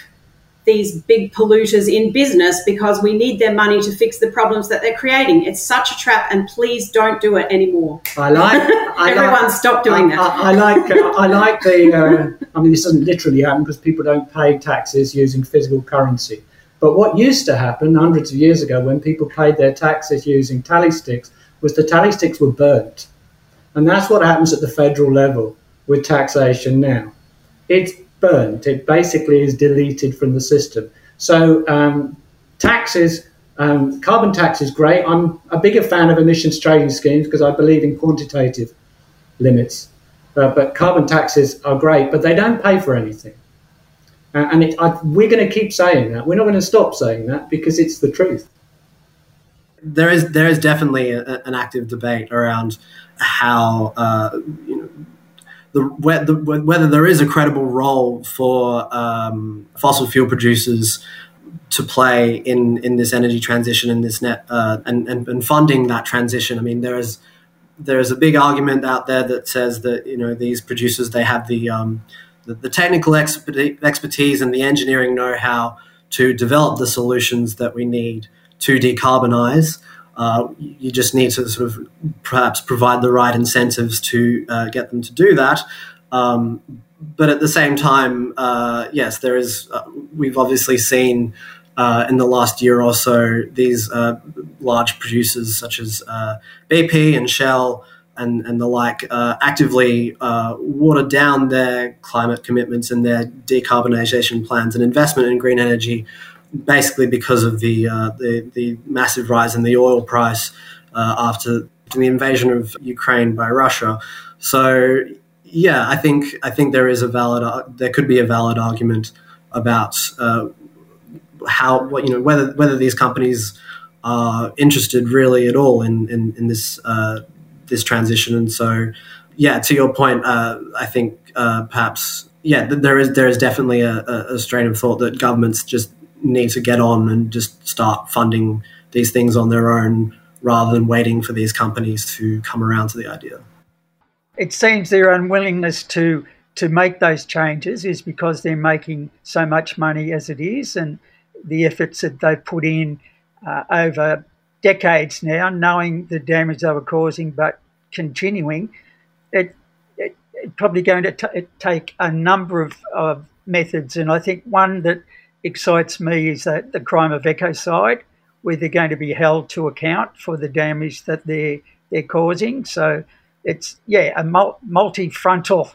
these big polluters in business because we need their money to fix the problems that they're creating. It's such a trap, and please don't do it anymore. I like. I Everyone, like, stop doing I, that. I, I like. Uh, I like the. Uh, I mean, this doesn't literally happen because people don't pay taxes using physical currency. But what used to happen hundreds of years ago, when people paid their taxes using tally sticks, was the tally sticks were burnt, and that's what happens at the federal level with taxation now. It's burnt. It basically is deleted from the system. So um, taxes, um, carbon tax is great. I'm a bigger fan of emissions trading schemes because I believe in quantitative limits. Uh, but carbon taxes are great, but they don't pay for anything. Uh, and it, I, we're going to keep saying that. We're not going to stop saying that because it's the truth. There is there is definitely a, an active debate around how uh, you know the, whether there is a credible role for um, fossil fuel producers to play in in this energy transition and this net uh, and, and, and funding that transition. I mean, there is there is a big argument out there that says that you know these producers they have the um, the, the, technical expertise and the engineering know-how to develop the solutions that we need to decarbonize. Uh, you just need to sort of perhaps provide the right incentives to uh, get them to do that. Um, but at the same time, uh, yes, there is. Uh, we've obviously seen uh, in the last year or so these large producers such as BP and Shell and, and the like actively water down their climate commitments and their decarbonisation plans and investment in green energy basically because of the, uh, the, the massive rise in the oil price uh, after the invasion of Ukraine by Russia. So yeah, I think I think there is a valid there could be a valid argument about uh, how what you know whether whether these companies are interested really at all in in, in this uh, this transition. And so yeah, to your point, uh, I think uh, perhaps yeah, there is there is definitely a, a strain of thought that governments just need to get on and just start funding these things on their own rather than waiting for these companies to come around to the idea. It seems their unwillingness to to make those changes is because they're making so much money as it is, and the efforts that they've put in uh, over decades now, knowing the damage they were causing, but continuing, it, it, it's probably going to t- take a number of, of methods, and I think one that excites me is that the crime of ecocide, where they're going to be held to account for the damage that they're they're causing. So it's yeah a multi-frontal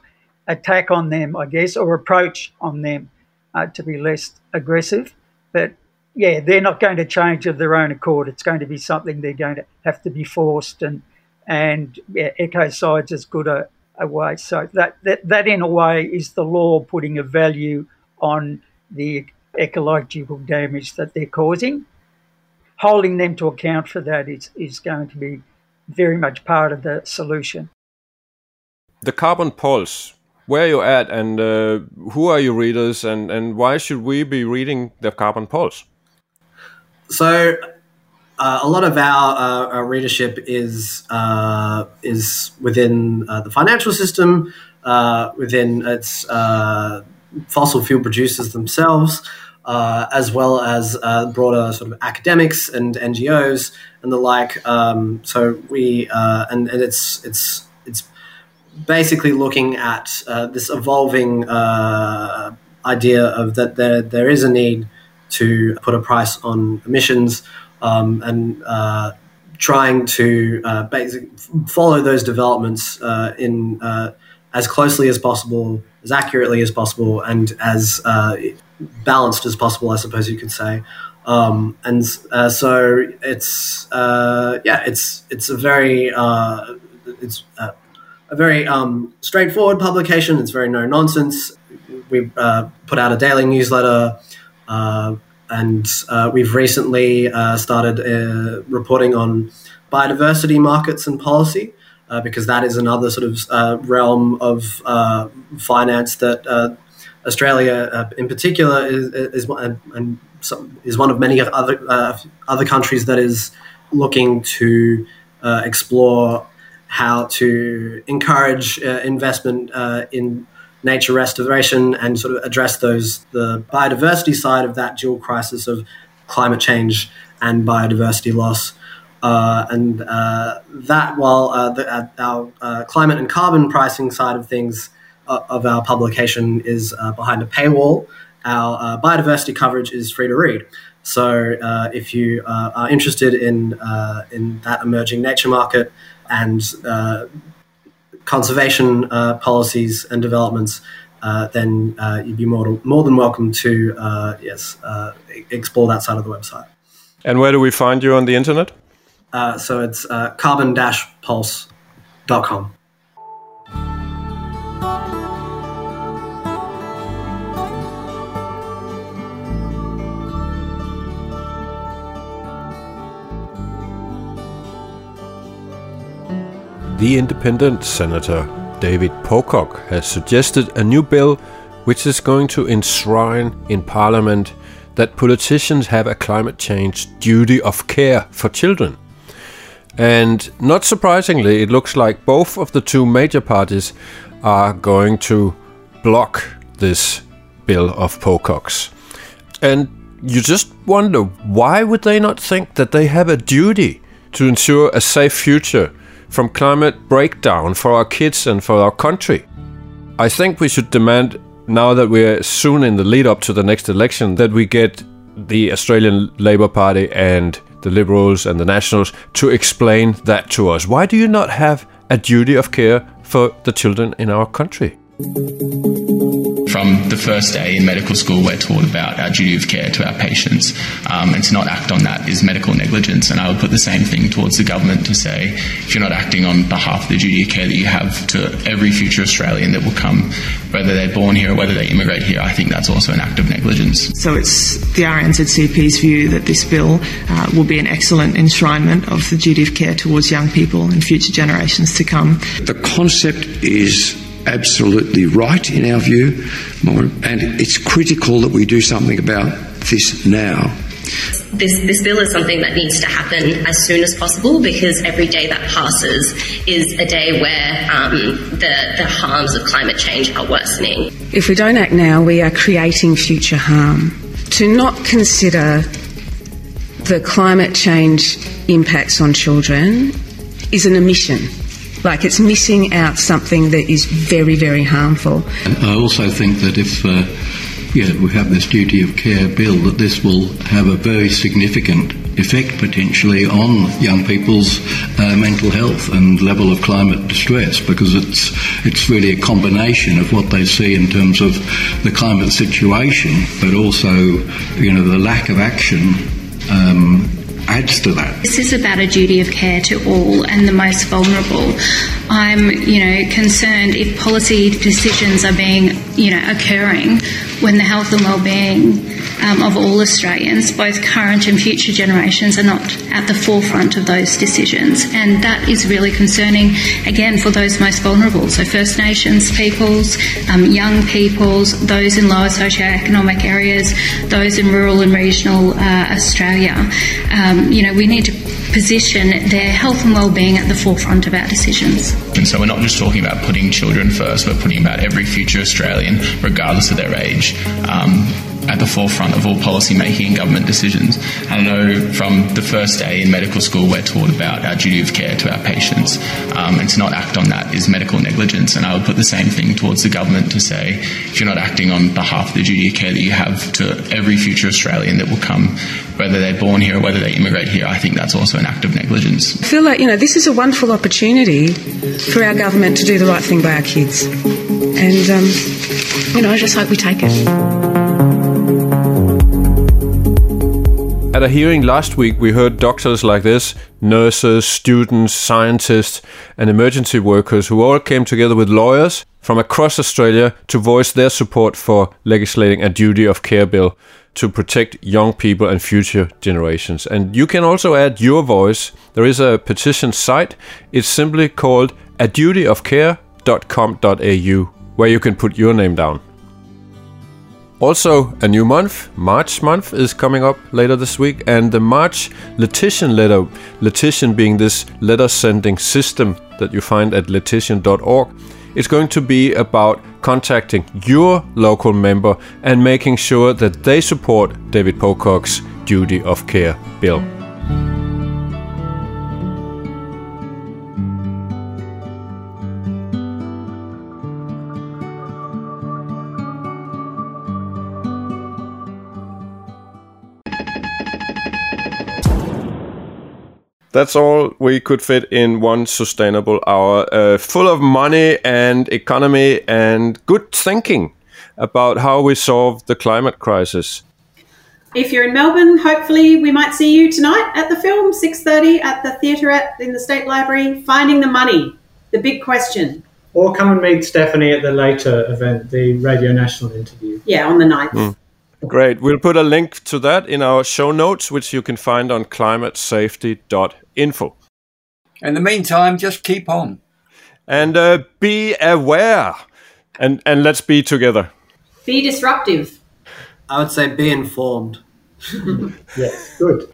attack on them, I guess, or approach on them uh, to be less aggressive. But yeah, they're not going to change of their own accord. It's going to be something they're going to have to be forced and and yeah, ecocide's as good a, a way. So that, that that in a way is the law putting a value on the ecological damage that they're causing. Holding them to account for that is, is going to be very much part of the solution. The Carbon Pulse, where are you at and uh, who are your readers and, and why should we be reading the Carbon Pulse? So, uh, a lot of our, uh, our readership is uh, is within uh, the financial system, uh, within its fossil fuel producers themselves, uh, as well as uh, broader sort of academics and NGOs and the like. Um, so we uh, and, and it's it's it's basically looking at uh, this evolving uh, idea of that there there is a need to put a price on emissions um, and uh, trying to basically follow those developments in as closely as possible, as accurately as possible, and as uh, balanced as possible, I suppose you could say. Um, and uh, so it's uh, yeah, it's it's a very uh, it's uh, a very um, straightforward publication. It's very no nonsense. We uh, put out a daily newsletter. and we've recently started reporting on biodiversity markets and policy uh, because that is another sort of uh, realm of uh, finance that uh, Australia, uh, in particular, is is, and is one of many other uh, other countries that is looking to explore how to encourage investment in nature restoration and sort of address those the biodiversity side of that dual crisis of climate change and biodiversity loss. Uh, and uh, that, while uh, the, uh, our uh, climate and carbon pricing side of things uh, of our publication is behind a paywall, our biodiversity coverage is free to read. So if you are interested in in that emerging nature market and conservation policies and developments, then you'd be more, more than welcome to yes explore that side of the website. And where do we find you on the internet? Uh, so it's uh, carbon-pulse.com. The independent senator David Pocock has suggested a new bill which is going to enshrine in Parliament that politicians have a climate change duty of care for children. And not surprisingly, it looks like both of the two major parties are going to block this bill of Pocock's. And you just wonder why would they not think that they have a duty to ensure a safe future from climate breakdown for our kids and for our country? I think we should demand now that we're soon in the lead up to the next election that we get the Australian Labor Party and the Liberals and the Nationals to explain that to us. Why do you not have a duty of care for the children in our country? From the first day in medical school, we're taught about our duty of care to our patients, um, and to not act on that is medical negligence. And I would put the same thing towards the government to say, if you're not acting on behalf of the duty of care that you have to every future Australian that will come, whether they're born here or whether they immigrate here, I think that's also an act of negligence. So it's the RANZCP's view that this bill uh, will be an excellent enshrinement of the duty of care towards young people and future generations to come. The concept is absolutely right in our view, and it's critical that we do something about this now. This, this bill is something that needs to happen as soon as possible because every day that passes is a day where um, the, the harms of climate change are worsening. If we don't act now, we are creating future harm. To not consider the climate change impacts on children is an omission like it's missing out something that is very, very harmful. I also think that if uh, yeah, we have this duty of care bill, that this will have a very significant effect potentially on young people's uh, mental health and level of climate distress because it's it's really a combination of what they see in terms of the climate situation, but also you know the lack of action um, adds to that. This is about a duty of care to all and the most vulnerable. I'm, you know, concerned if policy decisions are being, you know, occurring when the health and well-being um, of all Australians, both current and future generations, are not at the forefront of those decisions, and that is really concerning. Again, for those most vulnerable, so First Nations peoples, um, young peoples, those in lower socioeconomic areas, those in rural and regional uh, Australia. Um, you know, we need to position their health and well-being at the forefront of our decisions. So we're not just talking about putting children first, we're putting about every future Australian, regardless of their age. Um, at the forefront of all policy making and government decisions. And I know from the first day in medical school, we're taught about our duty of care to our patients, um, and to not act on that is medical negligence. And I would put the same thing towards the government to say, if you're not acting on behalf of the duty of care that you have to every future Australian that will come, whether they're born here or whether they immigrate here, I think that's also an act of negligence. I feel like, you know, this is a wonderful opportunity for our government to do the right thing by our kids. And, um, you know, I just hope we take it. At a hearing last week, we heard doctors like this, nurses, students, scientists, and emergency workers who all came together with lawyers from across Australia to voice their support for legislating a duty of care bill to protect young people and future generations. And you can also add your voice. There is a petition site. It's simply called a dutyofcare.com.au where you can put your name down. Also, a new month, March month, is coming up later this week, and the March Letition letter, Letition being this letter sending system that you find at letition.org, is going to be about contacting your local member and making sure that they support David Pocock's duty of care bill. That's all we could fit in one sustainable hour, uh, full of money and economy and good thinking about how we solve the climate crisis. If you're in Melbourne, hopefully we might see you tonight at the film, 6.30 at the Theatrette in the State Library, Finding the Money, the big question. Or come and meet Stephanie at the later event, the Radio National interview. Yeah, on the 9th. Mm. Great. We'll put a link to that in our show notes, which you can find on climatesafety.info. In the meantime, just keep on. and uh, be aware. And and let's be together. Be disruptive. I would say be informed. yes, good.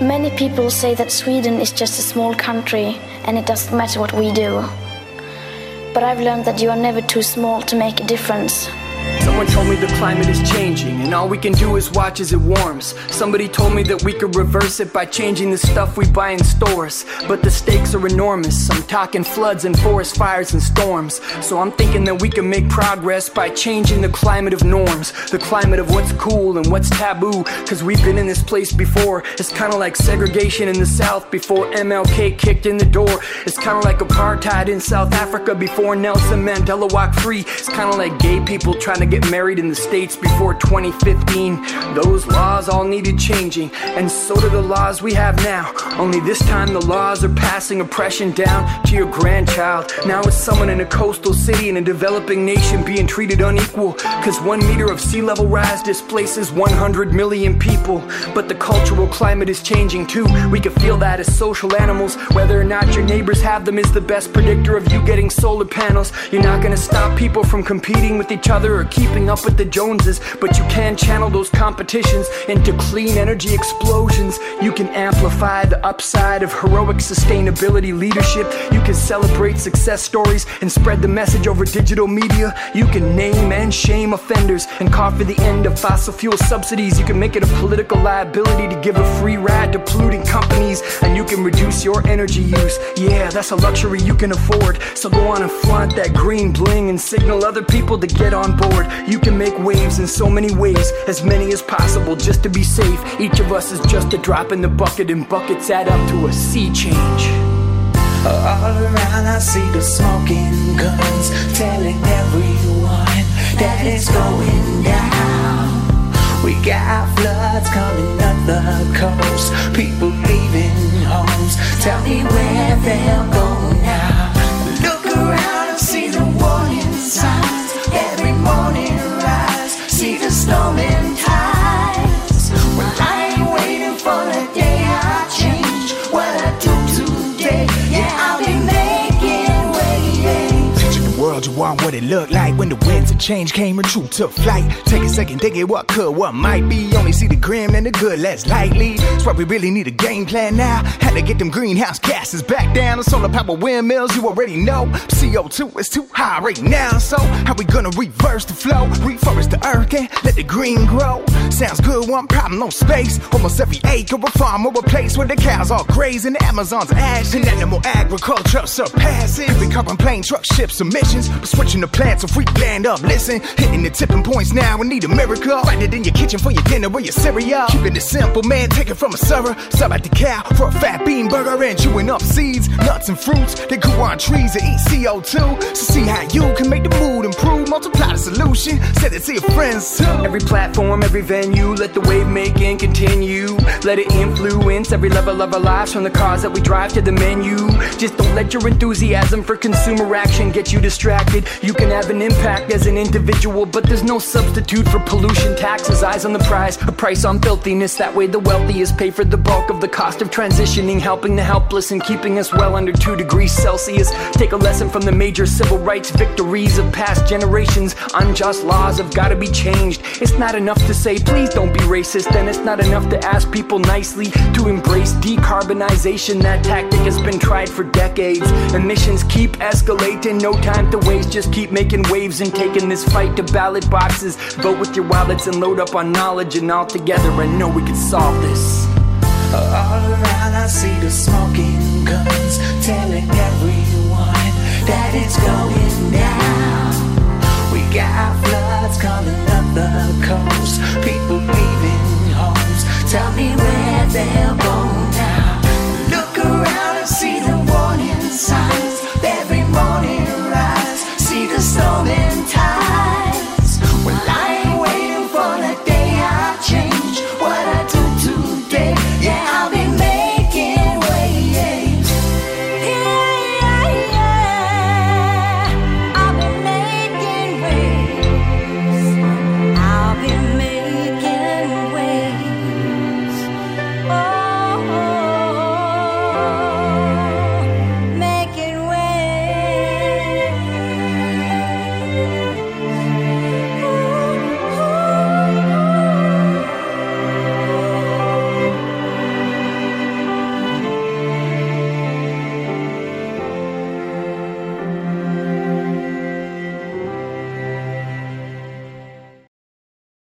Many people say that Sweden is just a small country and it doesn't matter what we do. But I've learned that you are never too small to make a difference. Someone told me the climate is changing, and all we can do is watch as it warms. Somebody told me that we could reverse it by changing the stuff we buy in stores. But the stakes are enormous. I'm talking floods and forest fires and storms. So I'm thinking that we can make progress by changing the climate of norms. The climate of what's cool and what's taboo. Cause we've been in this place before. It's kinda like segregation in the South before MLK kicked in the door. It's kinda like apartheid in South Africa before Nelson Mandela walked free. It's kinda like gay people trying to get married in the States before 2015. Those laws all needed changing, and so do the laws we have now. Only this time the laws are passing oppression down to your grandchild. Now it's someone in a coastal city in a developing nation being treated unequal. Cause one meter of sea level rise displaces 100 million people. But the cultural climate is changing too. We can feel that as social animals. Whether or not your neighbors have them is the best predictor of you getting solar panels. You're not gonna stop people from competing with each other keeping up with the Joneses, but you can channel those competitions into clean energy explosions. You can amplify the upside of heroic sustainability leadership. You can celebrate success stories and spread the message over digital media. You can name and shame offenders and call for the end of fossil fuel subsidies. You can make it a political liability to give a free ride to polluting companies, and you can reduce your energy use. Yeah, that's a luxury you can afford. So go on and flaunt that green bling and signal other people to get on board. You can make waves in so many ways, as many as possible, just to be safe. Each of us is just a drop in the bucket, and buckets add up to a sea change. All around I see the smoking guns Telling everyone that it's going down. We got floods coming up the coast. People leaving homes. Tell me where they'll go now. Look around and see the warning signs morning rise. See the storming tides. Well I what it look like when the winds of change came and true took flight. Take a second, think it what could, what might be. Only see the grim and the good less lightly. That's why we really need a game plan now. Had to get them greenhouse gases back down. The solar power windmills, you already know. CO2 is too high right now. So, how we gonna reverse the flow? Reforest the earth and let the green grow. Sounds good, one problem, no space. Almost every acre of farm or a place where the cows all grazing, the Amazon's ash. And animal agriculture surpassing. Every carbon plane, truck, ships, emissions. We're the plants so free land up. Listen, hitting the tipping points now. We need a miracle. Find it in your kitchen for your dinner or your cereal. Keeping it simple, man. Take it from a server. Sub at the cow for a fat bean burger and chewing up seeds, nuts, and fruits. They grew on trees and eat CO2. So see how you can make the mood improve. Multiply the solution. Send it to your friends too. Every platform, every venue, let the wave making continue. Let it influence every level of our lives from the cars that we drive to the menu. Just don't let your enthusiasm for consumer action get you distracted. You can have an impact as an individual, but there's no substitute for pollution taxes. Eyes on the prize, a price on filthiness. That way, the wealthiest pay for the bulk of the cost of transitioning, helping the helpless and keeping us well under 2 degrees Celsius. Take a lesson from the major civil rights victories of past generations. Unjust laws have got to be changed. It's not enough to say, please don't be racist, and it's not enough to ask people nicely to embrace decarbonization. That tactic has been tried for decades. Emissions keep escalating, no time to waste. Just Keep making waves and taking this fight to ballot boxes. Vote with your wallets and load up on knowledge, and all together I know we can solve this. All around I see the smoking guns telling everyone that it's going down. We got floods coming up the coast, people leaving homes. Tell me where they'll go now. Look around and see the warning signs every morning stolen time.